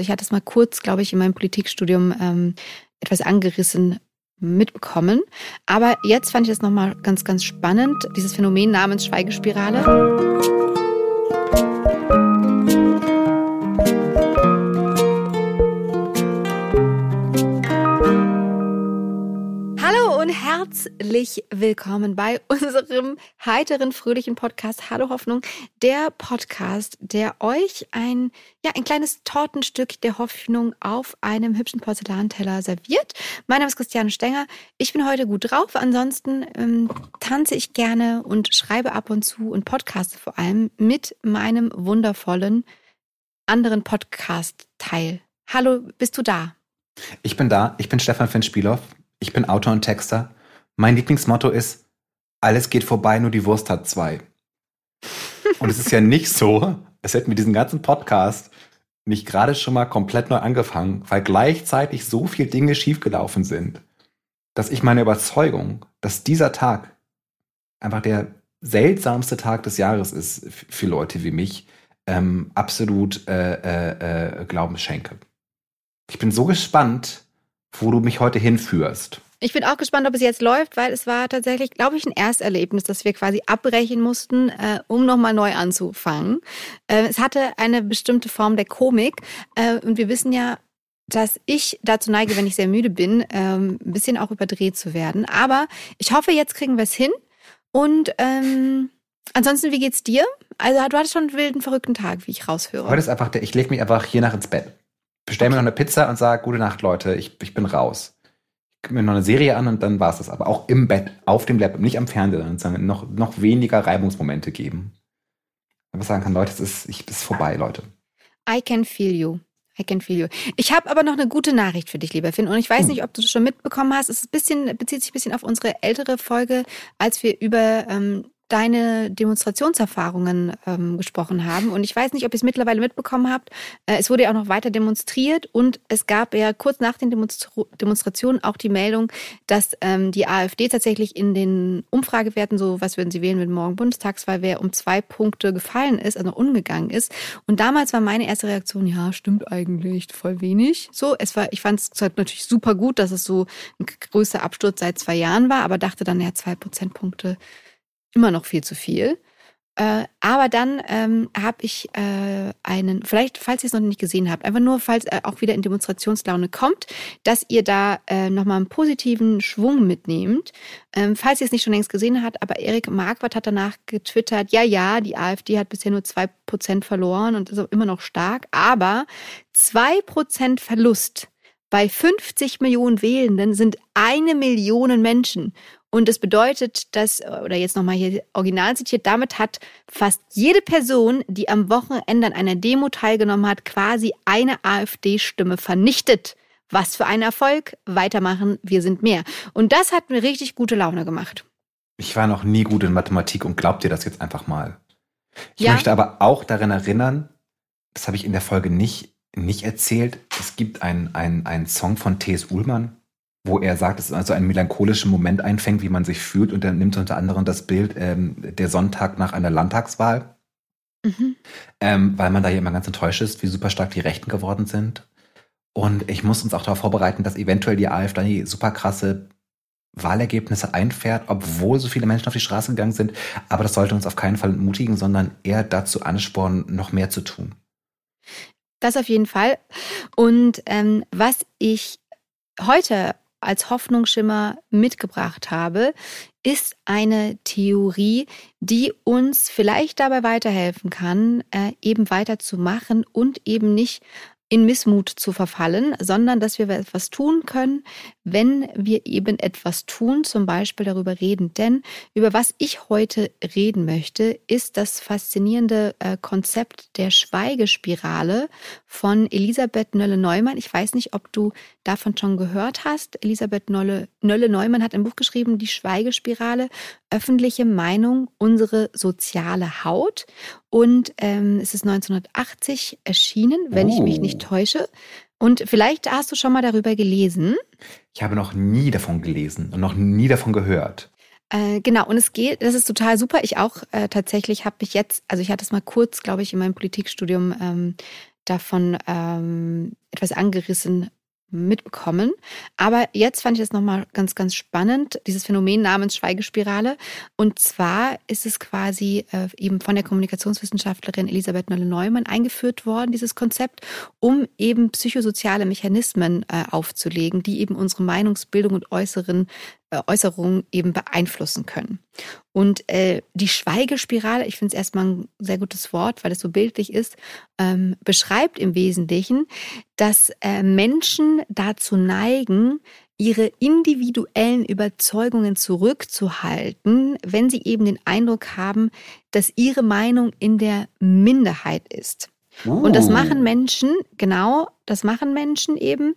Also ich hatte es mal kurz, glaube ich, in meinem Politikstudium ähm, etwas angerissen mitbekommen. Aber jetzt fand ich das nochmal ganz, ganz spannend, dieses Phänomen namens Schweigespirale. Herzlich willkommen bei unserem heiteren, fröhlichen Podcast Hallo Hoffnung, der Podcast, der euch ein, ja, ein kleines Tortenstück der Hoffnung auf einem hübschen Porzellanteller serviert. Mein Name ist Christiane Stenger. Ich bin heute gut drauf. Ansonsten ähm, tanze ich gerne und schreibe ab und zu und podcaste vor allem mit meinem wundervollen anderen Podcast-Teil. Hallo, bist du da? Ich bin da. Ich bin Stefan Finn-Spielhoff. Ich bin Autor und Texter. Mein Lieblingsmotto ist, alles geht vorbei, nur die Wurst hat zwei. Und es ist ja nicht so, als hätten wir diesen ganzen Podcast nicht gerade schon mal komplett neu angefangen, weil gleichzeitig so viele Dinge schiefgelaufen sind, dass ich meine Überzeugung, dass dieser Tag einfach der seltsamste Tag des Jahres ist für Leute wie mich, ähm, absolut äh, äh, äh, Glauben schenke. Ich bin so gespannt, wo du mich heute hinführst. Ich bin auch gespannt, ob es jetzt läuft, weil es war tatsächlich, glaube ich, ein Ersterlebnis, dass wir quasi abbrechen mussten, äh, um nochmal neu anzufangen. Äh, es hatte eine bestimmte Form der Komik äh, und wir wissen ja, dass ich dazu neige, wenn ich sehr müde bin, ähm, ein bisschen auch überdreht zu werden. Aber ich hoffe, jetzt kriegen wir es hin. Und ähm, ansonsten, wie geht's dir? Also du hattest schon einen wilden, verrückten Tag, wie ich raushöre. Heute ist einfach der, ich lege mich einfach hier nach ins Bett. Bestell mir noch eine Pizza und sage, gute Nacht, Leute, ich, ich bin raus mir noch eine Serie an und dann war es das. Aber auch im Bett, auf dem Laptop, nicht am Fernseher, sondern noch, noch weniger Reibungsmomente geben. Aber sagen kann, Leute, es ist, ich, es ist vorbei, Leute. I can feel you. I can feel you. Ich habe aber noch eine gute Nachricht für dich, lieber Finn. Und ich weiß hm. nicht, ob du das schon mitbekommen hast. Es ist ein bisschen, bezieht sich ein bisschen auf unsere ältere Folge, als wir über ähm, deine Demonstrationserfahrungen ähm, gesprochen haben. Und ich weiß nicht, ob ihr es mittlerweile mitbekommen habt. Äh, es wurde ja auch noch weiter demonstriert und es gab ja kurz nach den Demonstra Demonstrationen auch die Meldung, dass ähm, die AfD tatsächlich in den Umfragewerten, so was würden sie wählen, wenn morgen Bundestagswahl wäre, um zwei Punkte gefallen ist, also umgegangen ist. Und damals war meine erste Reaktion, ja, stimmt eigentlich, voll wenig. So, es war, ich fand es natürlich super gut, dass es so ein größter Absturz seit zwei Jahren war, aber dachte dann, ja, zwei Prozentpunkte immer noch viel zu viel. Äh, aber dann ähm, habe ich äh, einen, vielleicht, falls ihr es noch nicht gesehen habt, einfach nur, falls er auch wieder in Demonstrationslaune kommt, dass ihr da äh, nochmal einen positiven Schwung mitnehmt. Ähm, falls ihr es nicht schon längst gesehen habt, aber Erik Marquardt hat danach getwittert, ja, ja, die AfD hat bisher nur zwei Prozent verloren und ist auch immer noch stark, aber zwei Prozent Verlust bei 50 Millionen Wählenden sind eine Million Menschen. Und das bedeutet, dass, oder jetzt nochmal hier original zitiert, damit hat fast jede Person, die am Wochenende an einer Demo teilgenommen hat, quasi eine AfD-Stimme vernichtet. Was für ein Erfolg. Weitermachen, wir sind mehr. Und das hat mir richtig gute Laune gemacht. Ich war noch nie gut in Mathematik und glaubt dir das jetzt einfach mal. Ich ja. möchte aber auch daran erinnern, das habe ich in der Folge nicht, nicht erzählt, es gibt einen ein Song von T.S. Ullmann, wo er sagt, dass es also einen melancholischen Moment einfängt, wie man sich fühlt. Und er nimmt unter anderem das Bild ähm, der Sonntag nach einer Landtagswahl, mhm. ähm, weil man da ja immer ganz enttäuscht ist, wie super stark die Rechten geworden sind. Und ich muss uns auch darauf vorbereiten, dass eventuell die AfD super krasse Wahlergebnisse einfährt, obwohl so viele Menschen auf die Straße gegangen sind. Aber das sollte uns auf keinen Fall entmutigen, sondern eher dazu anspornen, noch mehr zu tun. Das auf jeden Fall. Und ähm, was ich heute als Hoffnungsschimmer mitgebracht habe, ist eine Theorie, die uns vielleicht dabei weiterhelfen kann, äh, eben weiterzumachen und eben nicht in Missmut zu verfallen, sondern dass wir etwas tun können, wenn wir eben etwas tun, zum Beispiel darüber reden. Denn über was ich heute reden möchte, ist das faszinierende äh, Konzept der Schweigespirale von Elisabeth Nölle-Neumann. Ich weiß nicht, ob du davon schon gehört hast. Elisabeth Nölle-Neumann hat ein Buch geschrieben, Die Schweigespirale, öffentliche Meinung, unsere soziale Haut. Und ähm, es ist 1980 erschienen, wenn oh. ich mich nicht oh. täusche. Und vielleicht hast du schon mal darüber gelesen. Ich habe noch nie davon gelesen und noch nie davon gehört. Äh, genau, und es geht, das ist total super. Ich auch äh, tatsächlich habe ich jetzt, also ich hatte es mal kurz, glaube ich, in meinem Politikstudium ähm, davon ähm, etwas angerissen mitbekommen. Aber jetzt fand ich das nochmal ganz, ganz spannend, dieses Phänomen namens Schweigespirale. Und zwar ist es quasi äh, eben von der Kommunikationswissenschaftlerin Elisabeth Nolle-Neumann eingeführt worden, dieses Konzept, um eben psychosoziale Mechanismen äh, aufzulegen, die eben unsere Meinungsbildung und äußeren Äußerungen eben beeinflussen können. Und äh, die Schweigespirale, ich finde es erstmal ein sehr gutes Wort, weil es so bildlich ist, ähm, beschreibt im Wesentlichen, dass äh, Menschen dazu neigen, ihre individuellen Überzeugungen zurückzuhalten, wenn sie eben den Eindruck haben, dass ihre Meinung in der Minderheit ist. Uh. Und das machen oh. Menschen, genau, das machen Menschen eben,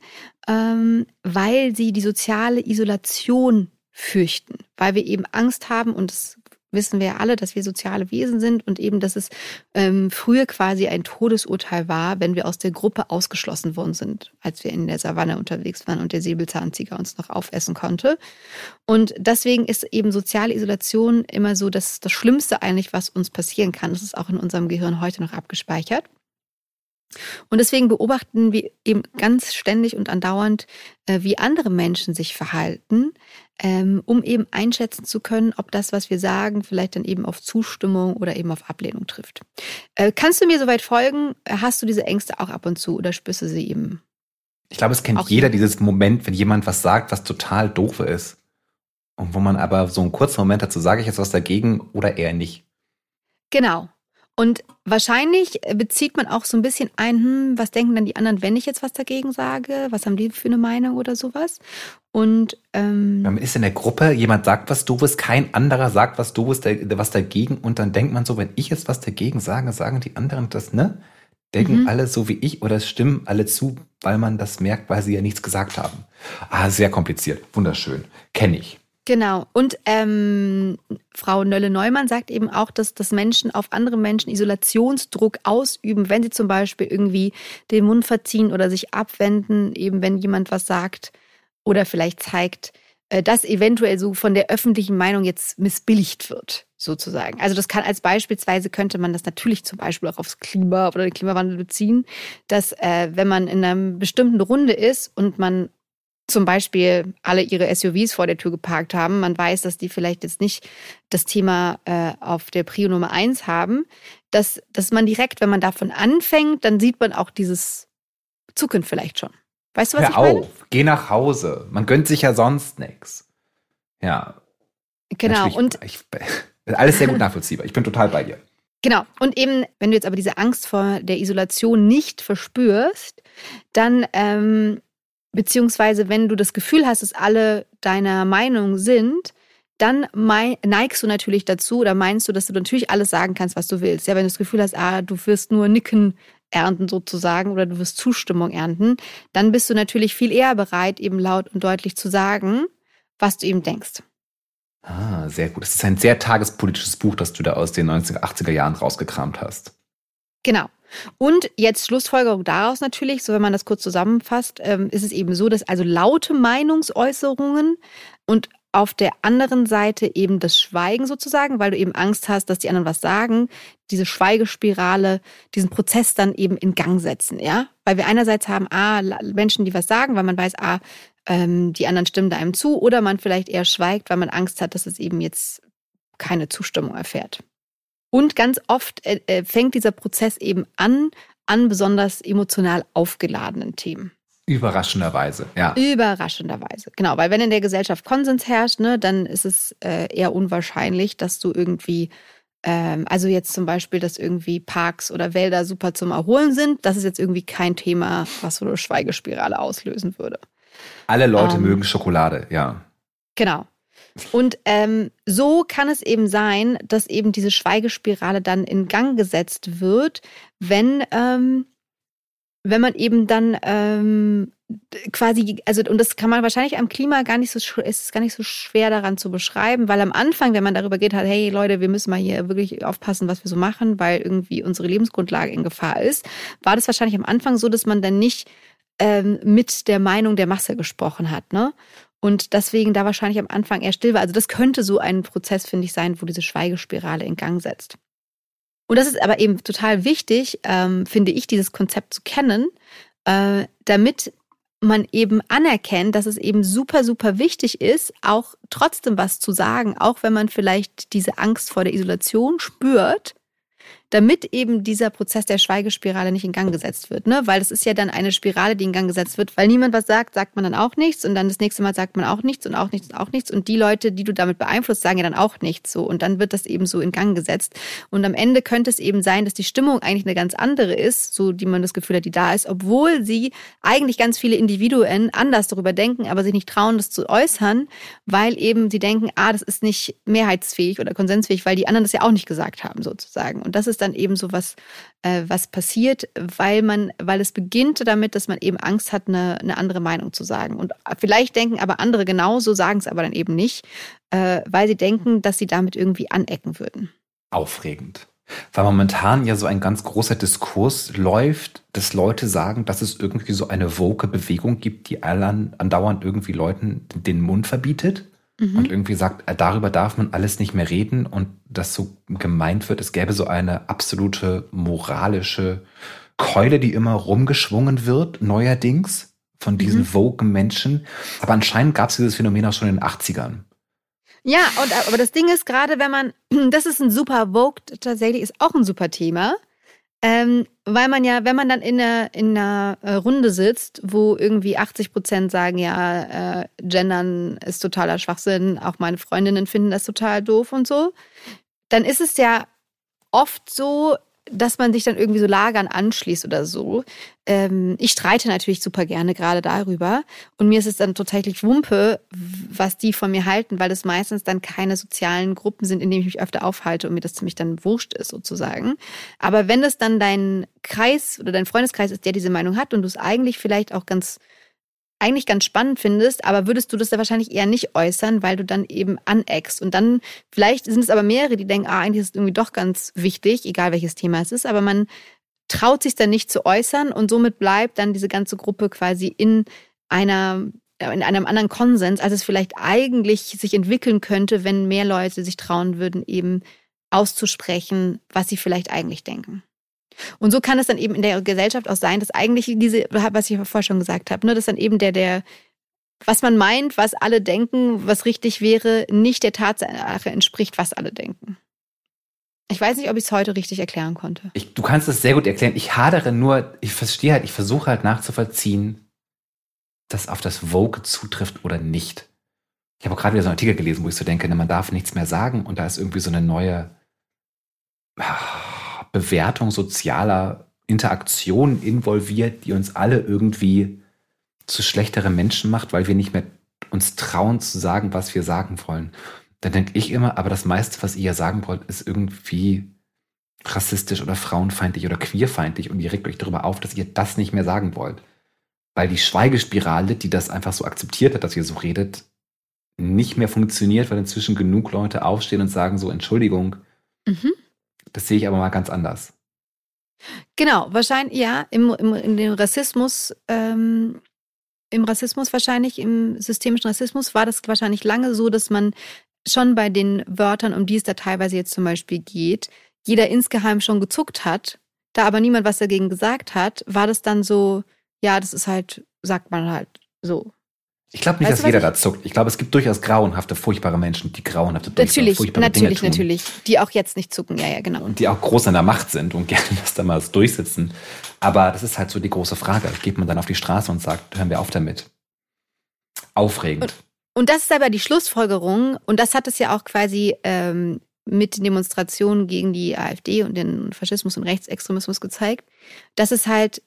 ähm, weil sie die soziale Isolation fürchten, weil wir eben Angst haben und das wissen wir ja alle, dass wir soziale Wesen sind und eben, dass es ähm, früher quasi ein Todesurteil war, wenn wir aus der Gruppe ausgeschlossen worden sind, als wir in der Savanne unterwegs waren und der Säbelzahntiger uns noch aufessen konnte. Und deswegen ist eben soziale Isolation immer so das, das Schlimmste eigentlich, was uns passieren kann. Das ist auch in unserem Gehirn heute noch abgespeichert. Und deswegen beobachten wir eben ganz ständig und andauernd, äh, wie andere Menschen sich verhalten, ähm, um eben einschätzen zu können, ob das, was wir sagen, vielleicht dann eben auf Zustimmung oder eben auf Ablehnung trifft. Äh, kannst du mir soweit folgen? Hast du diese Ängste auch ab und zu oder spürst du sie eben? Ich glaube, es kennt auch jeder dieses Moment, wenn jemand was sagt, was total doof ist. Und wo man aber so einen kurzen Moment dazu, sage ich jetzt was dagegen oder eher nicht. Genau. Und wahrscheinlich bezieht man auch so ein bisschen ein, hm, was denken dann die anderen, wenn ich jetzt was dagegen sage? Was haben die für eine Meinung oder sowas? Und ähm, man ist in der Gruppe, jemand sagt was Doofes, kein anderer sagt was Doofes, was dagegen und dann denkt man so, wenn ich jetzt was dagegen sage, sagen die anderen das, ne? Denken mhm. alle so wie ich oder stimmen alle zu, weil man das merkt, weil sie ja nichts gesagt haben. Ah, sehr kompliziert, wunderschön, kenne ich. Genau. Und ähm, Frau Nölle-Neumann sagt eben auch, dass, dass Menschen auf andere Menschen Isolationsdruck ausüben, wenn sie zum Beispiel irgendwie den Mund verziehen oder sich abwenden, eben wenn jemand was sagt oder vielleicht zeigt, äh, dass eventuell so von der öffentlichen Meinung jetzt missbilligt wird, sozusagen. Also das kann als beispielsweise könnte man das natürlich zum Beispiel auch aufs Klima oder den Klimawandel beziehen, dass äh, wenn man in einer bestimmten Runde ist und man zum Beispiel alle ihre SUVs vor der Tür geparkt haben. Man weiß, dass die vielleicht jetzt nicht das Thema äh, auf der Prio Nummer eins haben, dass, dass man direkt, wenn man davon anfängt, dann sieht man auch dieses Zukunft vielleicht schon. Weißt du, was Hör ich meine? auf, geh nach Hause. Man gönnt sich ja sonst nichts. Ja. Genau. Und ich, alles sehr gut nachvollziehbar. Ich bin total bei dir. Genau. Und eben, wenn du jetzt aber diese Angst vor der Isolation nicht verspürst, dann ähm, Beziehungsweise, wenn du das Gefühl hast, dass alle deiner Meinung sind, dann neigst du natürlich dazu oder meinst du, dass du natürlich alles sagen kannst, was du willst. Ja, wenn du das Gefühl hast, ah, du wirst nur Nicken ernten sozusagen oder du wirst Zustimmung ernten, dann bist du natürlich viel eher bereit, eben laut und deutlich zu sagen, was du eben denkst. Ah, sehr gut. Das ist ein sehr tagespolitisches Buch, das du da aus den 1980er Jahren rausgekramt hast. Genau. Und jetzt Schlussfolgerung daraus natürlich, so wenn man das kurz zusammenfasst, ähm, ist es eben so, dass also laute Meinungsäußerungen und auf der anderen Seite eben das Schweigen sozusagen, weil du eben Angst hast, dass die anderen was sagen, diese Schweigespirale, diesen Prozess dann eben in Gang setzen, ja? Weil wir einerseits haben, ah, Menschen, die was sagen, weil man weiß, ah, ähm, die anderen stimmen da einem zu, oder man vielleicht eher schweigt, weil man Angst hat, dass es eben jetzt keine Zustimmung erfährt. Und ganz oft äh, äh, fängt dieser Prozess eben an, an besonders emotional aufgeladenen Themen. Überraschenderweise, ja. Überraschenderweise, genau. Weil wenn in der Gesellschaft Konsens herrscht, ne, dann ist es äh, eher unwahrscheinlich, dass du irgendwie, ähm, also jetzt zum Beispiel, dass irgendwie Parks oder Wälder super zum Erholen sind, das ist jetzt irgendwie kein Thema, was so eine Schweigespirale auslösen würde. Alle Leute ähm, mögen Schokolade, ja. Genau. Und ähm, so kann es eben sein, dass eben diese Schweigespirale dann in Gang gesetzt wird, wenn, ähm, wenn man eben dann ähm, quasi, also und das kann man wahrscheinlich am Klima gar nicht so ist gar nicht so schwer daran zu beschreiben, weil am Anfang, wenn man darüber geht, hat, hey Leute, wir müssen mal hier wirklich aufpassen, was wir so machen, weil irgendwie unsere Lebensgrundlage in Gefahr ist, war das wahrscheinlich am Anfang so, dass man dann nicht ähm, mit der Meinung der Masse gesprochen hat, ne? Und deswegen da wahrscheinlich am Anfang eher still war. Also das könnte so ein Prozess, finde ich, sein, wo diese Schweigespirale in Gang setzt. Und das ist aber eben total wichtig, ähm, finde ich, dieses Konzept zu kennen, äh, damit man eben anerkennt, dass es eben super, super wichtig ist, auch trotzdem was zu sagen, auch wenn man vielleicht diese Angst vor der Isolation spürt damit eben dieser Prozess der Schweigespirale nicht in Gang gesetzt wird. Ne? Weil es ist ja dann eine Spirale, die in Gang gesetzt wird. Weil niemand was sagt, sagt man dann auch nichts und dann das nächste Mal sagt man auch nichts und auch nichts und auch nichts. Und die Leute, die du damit beeinflusst, sagen ja dann auch nichts so. Und dann wird das eben so in Gang gesetzt. Und am Ende könnte es eben sein, dass die Stimmung eigentlich eine ganz andere ist, so die man das Gefühl hat, die da ist, obwohl sie eigentlich ganz viele Individuen anders darüber denken, aber sich nicht trauen, das zu äußern, weil eben sie denken, ah, das ist nicht mehrheitsfähig oder konsensfähig, weil die anderen das ja auch nicht gesagt haben, sozusagen. Und das ist dann eben so was, äh, was passiert, weil man, weil es beginnt damit, dass man eben Angst hat, eine, eine andere Meinung zu sagen. Und vielleicht denken aber andere genauso, sagen es aber dann eben nicht, äh, weil sie denken, dass sie damit irgendwie anecken würden. Aufregend. Weil momentan ja so ein ganz großer Diskurs läuft, dass Leute sagen, dass es irgendwie so eine woke Bewegung gibt, die allen andauernd irgendwie Leuten den Mund verbietet mhm. und irgendwie sagt, äh, darüber darf man alles nicht mehr reden und dass so gemeint wird, es gäbe so eine absolute moralische Keule, die immer rumgeschwungen wird, neuerdings von diesen mhm. Vogue Menschen. Aber anscheinend gab es dieses Phänomen auch schon in den 80ern. Ja, und aber das Ding ist gerade, wenn man, das ist ein super Vogue, tatsächlich ist auch ein super Thema. Ähm, weil man ja, wenn man dann in einer, in einer äh, Runde sitzt, wo irgendwie 80 Prozent sagen, ja, äh, Gendern ist totaler Schwachsinn, auch meine Freundinnen finden das total doof und so, dann ist es ja oft so, dass man sich dann irgendwie so Lagern anschließt oder so. Ähm, ich streite natürlich super gerne gerade darüber. Und mir ist es dann tatsächlich Wumpe, was die von mir halten, weil es meistens dann keine sozialen Gruppen sind, in denen ich mich öfter aufhalte und mir das ziemlich dann wurscht ist sozusagen. Aber wenn es dann dein Kreis oder dein Freundeskreis ist, der diese Meinung hat und du es eigentlich vielleicht auch ganz eigentlich ganz spannend findest, aber würdest du das da wahrscheinlich eher nicht äußern, weil du dann eben aneckst. Und dann, vielleicht sind es aber mehrere, die denken, ah, eigentlich ist es irgendwie doch ganz wichtig, egal welches Thema es ist, aber man traut sich dann nicht zu äußern und somit bleibt dann diese ganze Gruppe quasi in einer in einem anderen Konsens, als es vielleicht eigentlich sich entwickeln könnte, wenn mehr Leute sich trauen würden, eben auszusprechen, was sie vielleicht eigentlich denken. Und so kann es dann eben in der Gesellschaft auch sein, dass eigentlich diese, was ich vorher schon gesagt habe, ne, dass dann eben der, der, was man meint, was alle denken, was richtig wäre, nicht der Tatsache entspricht, was alle denken. Ich weiß nicht, ob ich es heute richtig erklären konnte. Ich, du kannst es sehr gut erklären. Ich hadere nur, ich verstehe halt, ich versuche halt nachzuvollziehen, dass auf das Vogue zutrifft oder nicht. Ich habe auch gerade wieder so einen Artikel gelesen, wo ich so denke, ne, man darf nichts mehr sagen und da ist irgendwie so eine neue. Bewertung sozialer Interaktionen involviert, die uns alle irgendwie zu schlechteren Menschen macht, weil wir nicht mehr uns trauen zu sagen, was wir sagen wollen. Dann denke ich immer, aber das meiste, was ihr sagen wollt, ist irgendwie rassistisch oder frauenfeindlich oder queerfeindlich und ihr regt euch darüber auf, dass ihr das nicht mehr sagen wollt. Weil die Schweigespirale, die das einfach so akzeptiert hat, dass ihr so redet, nicht mehr funktioniert, weil inzwischen genug Leute aufstehen und sagen so, Entschuldigung, mhm. Das sehe ich aber mal ganz anders. Genau, wahrscheinlich, ja, im, im, in dem Rassismus, ähm, im Rassismus wahrscheinlich, im systemischen Rassismus war das wahrscheinlich lange so, dass man schon bei den Wörtern, um die es da teilweise jetzt zum Beispiel geht, jeder insgeheim schon gezuckt hat, da aber niemand was dagegen gesagt hat, war das dann so, ja, das ist halt, sagt man halt so. Ich glaube nicht, weißt dass jeder da zuckt. Ich glaube, es gibt durchaus grauenhafte, furchtbare Menschen, die grauenhafte, natürlich, furchtbare natürlich, Dinge tun. Natürlich, die auch jetzt nicht zucken. Ja, ja, genau. Und die auch groß an der Macht sind und gerne das da mal durchsetzen. Aber das ist halt so die große Frage. Geht man dann auf die Straße und sagt, hören wir auf damit? Aufregend. Und, und das ist aber die Schlussfolgerung. Und das hat es ja auch quasi ähm, mit Demonstrationen gegen die AfD und den Faschismus und Rechtsextremismus gezeigt, dass es halt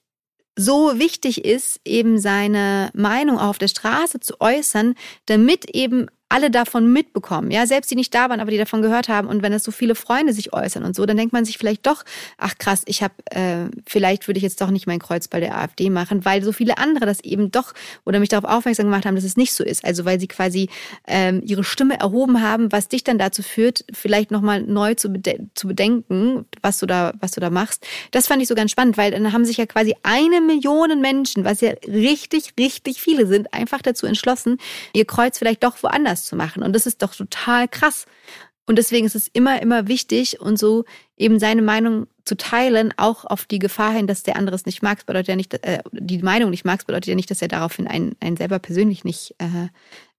so wichtig ist, eben seine Meinung auf der Straße zu äußern, damit eben alle davon mitbekommen. Ja, selbst die nicht da waren, aber die davon gehört haben. Und wenn es so viele Freunde sich äußern und so, dann denkt man sich vielleicht doch, ach krass, ich habe, äh, vielleicht würde ich jetzt doch nicht mein Kreuz bei der AfD machen, weil so viele andere das eben doch oder mich darauf aufmerksam gemacht haben, dass es nicht so ist. Also weil sie quasi ähm, ihre Stimme erhoben haben, was dich dann dazu führt, vielleicht nochmal neu zu, bede zu bedenken, was du da, was du da machst. Das fand ich so ganz spannend, weil dann haben sich ja quasi eine Million Menschen, was ja richtig, richtig viele sind, einfach dazu entschlossen, ihr Kreuz vielleicht doch woanders anders zu machen. Und das ist doch total krass. Und deswegen ist es immer, immer wichtig und so eben seine Meinung zu teilen, auch auf die Gefahr hin, dass der andere es nicht mag, bedeutet ja nicht, äh, die Meinung nicht mag, bedeutet ja nicht, dass er daraufhin einen, einen selber persönlich nicht äh,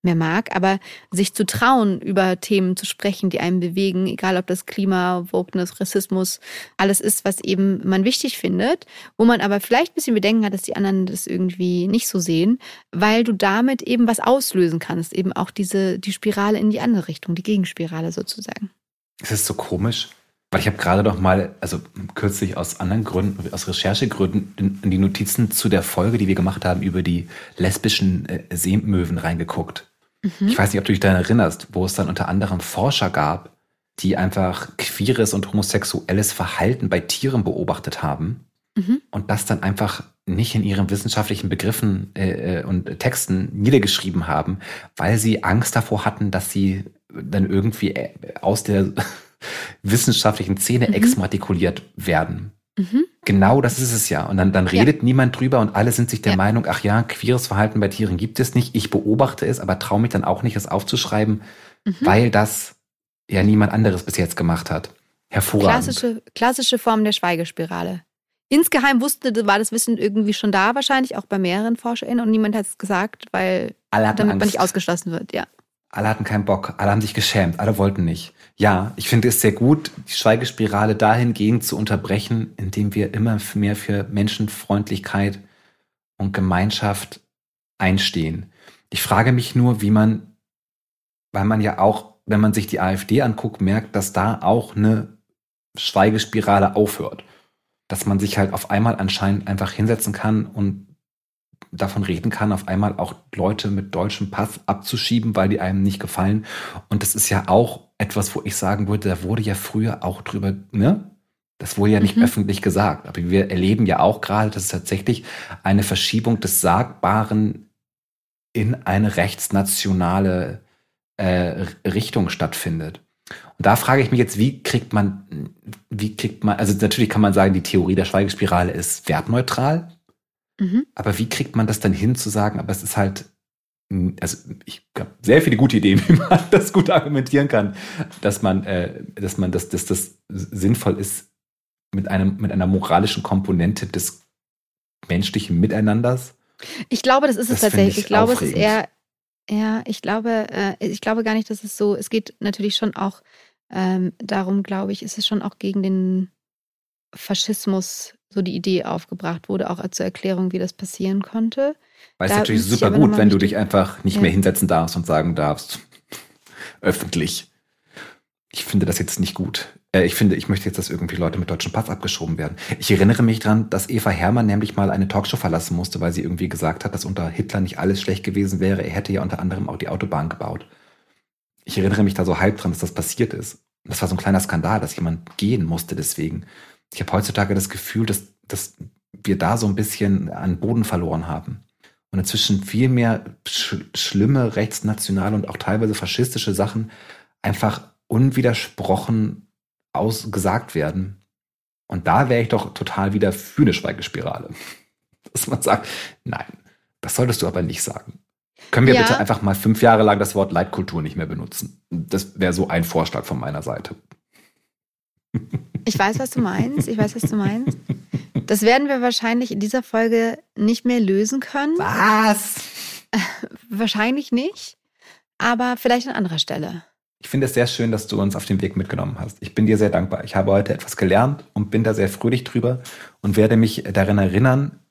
mehr mag, aber sich zu trauen, über Themen zu sprechen, die einen bewegen, egal ob das Klima, Wokeness, Rassismus, alles ist, was eben man wichtig findet, wo man aber vielleicht ein bisschen Bedenken hat, dass die anderen das irgendwie nicht so sehen, weil du damit eben was auslösen kannst, eben auch diese, die Spirale in die andere Richtung, die Gegenspirale sozusagen. Es ist so komisch, weil ich habe gerade noch mal, also kürzlich aus anderen Gründen, aus Recherchegründen, in die Notizen zu der Folge, die wir gemacht haben, über die lesbischen äh, Seemöwen reingeguckt. Mhm. Ich weiß nicht, ob du dich daran erinnerst, wo es dann unter anderem Forscher gab, die einfach queeres und homosexuelles Verhalten bei Tieren beobachtet haben mhm. und das dann einfach nicht in ihren wissenschaftlichen Begriffen äh, äh und Texten niedergeschrieben haben, weil sie Angst davor hatten, dass sie dann irgendwie äh, aus der wissenschaftlichen Szene mhm. exmatrikuliert werden. Mhm. Genau das ist es ja. Und dann, dann redet ja. niemand drüber und alle sind sich der ja. Meinung, ach ja, queeres Verhalten bei Tieren gibt es nicht. Ich beobachte es, aber traue mich dann auch nicht, es aufzuschreiben, mhm. weil das ja niemand anderes bis jetzt gemacht hat. Hervorragend. Klassische, klassische Form der Schweigespirale. Insgeheim wusste, war das Wissen irgendwie schon da, wahrscheinlich auch bei mehreren ForscherInnen und niemand hat es gesagt, weil damit Angst. man nicht ausgeschlossen wird, ja. Alle hatten keinen Bock, alle haben sich geschämt, alle wollten nicht. Ja, ich finde es sehr gut, die Schweigespirale dahingehend zu unterbrechen, indem wir immer mehr für Menschenfreundlichkeit und Gemeinschaft einstehen. Ich frage mich nur, wie man, weil man ja auch, wenn man sich die AfD anguckt, merkt, dass da auch eine Schweigespirale aufhört. Dass man sich halt auf einmal anscheinend einfach hinsetzen kann und davon reden kann, auf einmal auch Leute mit deutschem Pass abzuschieben, weil die einem nicht gefallen. Und das ist ja auch etwas, wo ich sagen würde, da wurde ja früher auch drüber, ne? Das wurde ja nicht mhm. öffentlich gesagt. Aber wir erleben ja auch gerade, dass es tatsächlich eine Verschiebung des Sagbaren in eine rechtsnationale äh, Richtung stattfindet. Und da frage ich mich jetzt, wie kriegt man, wie kriegt man, also natürlich kann man sagen, die Theorie der Schweigespirale ist wertneutral. Mhm. Aber wie kriegt man das dann hin zu sagen, aber es ist halt, also ich habe sehr viele gute Ideen, wie man das gut argumentieren kann, dass man, äh, dass man, dass, dass das sinnvoll ist mit einem, mit einer moralischen Komponente des menschlichen Miteinanders. Ich glaube, das ist das es tatsächlich. Ich, ich glaube, aufregend. es ist eher, ja, ich glaube, äh, ich glaube gar nicht, dass es so, es geht natürlich schon auch ähm, darum, glaube ich, ist es schon auch gegen den Faschismus so die Idee aufgebracht wurde, auch zur Erklärung, wie das passieren konnte. Weil es ist natürlich super gut, wenn du dich einfach nicht ja. mehr hinsetzen darfst und sagen darfst, öffentlich. Ich finde das jetzt nicht gut. Äh, ich finde, ich möchte jetzt, dass irgendwie Leute mit deutschem Pass abgeschoben werden. Ich erinnere mich daran, dass Eva Hermann nämlich mal eine Talkshow verlassen musste, weil sie irgendwie gesagt hat, dass unter Hitler nicht alles schlecht gewesen wäre. Er hätte ja unter anderem auch die Autobahn gebaut. Ich erinnere mich da so halb dran, dass das passiert ist. Das war so ein kleiner Skandal, dass jemand gehen musste deswegen ich habe heutzutage das Gefühl, dass, dass wir da so ein bisschen an Boden verloren haben. Und inzwischen viel mehr sch schlimme rechtsnationale und auch teilweise faschistische Sachen einfach unwidersprochen ausgesagt werden. Und da wäre ich doch total wieder für eine Schweigespirale. Dass man sagt, nein, das solltest du aber nicht sagen. Können wir ja. bitte einfach mal fünf Jahre lang das Wort Leitkultur nicht mehr benutzen? Das wäre so ein Vorschlag von meiner Seite. Ich weiß, was du meinst. Ich weiß, was du meinst. Das werden wir wahrscheinlich in dieser Folge nicht mehr lösen können. Was? Wahrscheinlich nicht, aber vielleicht an anderer Stelle. Ich finde es sehr schön, dass du uns auf den Weg mitgenommen hast. Ich bin dir sehr dankbar. Ich habe heute etwas gelernt und bin da sehr fröhlich drüber und werde mich daran erinnern,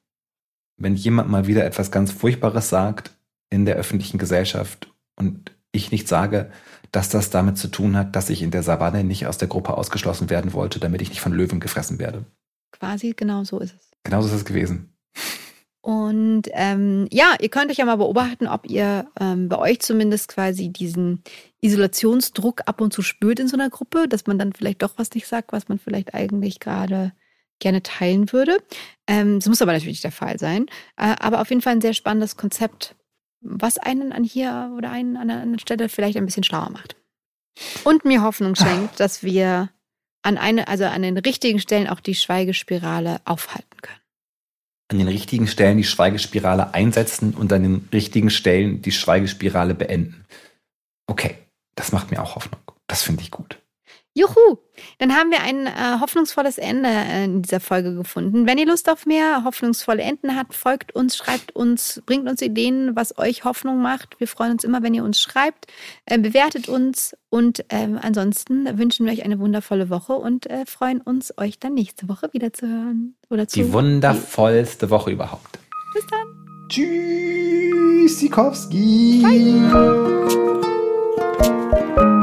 wenn jemand mal wieder etwas ganz Furchtbares sagt in der öffentlichen Gesellschaft und ich nicht sage, dass das damit zu tun hat, dass ich in der Savanne nicht aus der Gruppe ausgeschlossen werden wollte, damit ich nicht von Löwen gefressen werde. Quasi genau so ist es. Genau so ist es gewesen. Und ähm, ja, ihr könnt euch ja mal beobachten, ob ihr ähm, bei euch zumindest quasi diesen Isolationsdruck ab und zu spürt in so einer Gruppe, dass man dann vielleicht doch was nicht sagt, was man vielleicht eigentlich gerade gerne teilen würde. Ähm, das muss aber natürlich der Fall sein. Äh, aber auf jeden Fall ein sehr spannendes Konzept, was einen an hier oder einen an einer Stelle vielleicht ein bisschen schlauer macht. Und mir Hoffnung schenkt, dass wir an eine, also an den richtigen Stellen auch die Schweigespirale aufhalten können. An den richtigen Stellen die Schweigespirale einsetzen und an den richtigen Stellen die Schweigespirale beenden. Okay, das macht mir auch Hoffnung. Das Das finde ich gut. Juhu! Dann haben wir ein äh, hoffnungsvolles Ende äh, in dieser Folge gefunden. Wenn ihr Lust auf mehr hoffnungsvolle Enden habt, folgt uns, schreibt uns, bringt uns Ideen, was euch Hoffnung macht. Wir freuen uns immer, wenn ihr uns schreibt, äh, bewertet uns und ähm, ansonsten wünschen wir euch eine wundervolle Woche und äh, freuen uns, euch dann nächste Woche wieder zu hören. Oder zu Die wundervollste Woche überhaupt. Bis dann. Tschüss, Sikowski. Bye.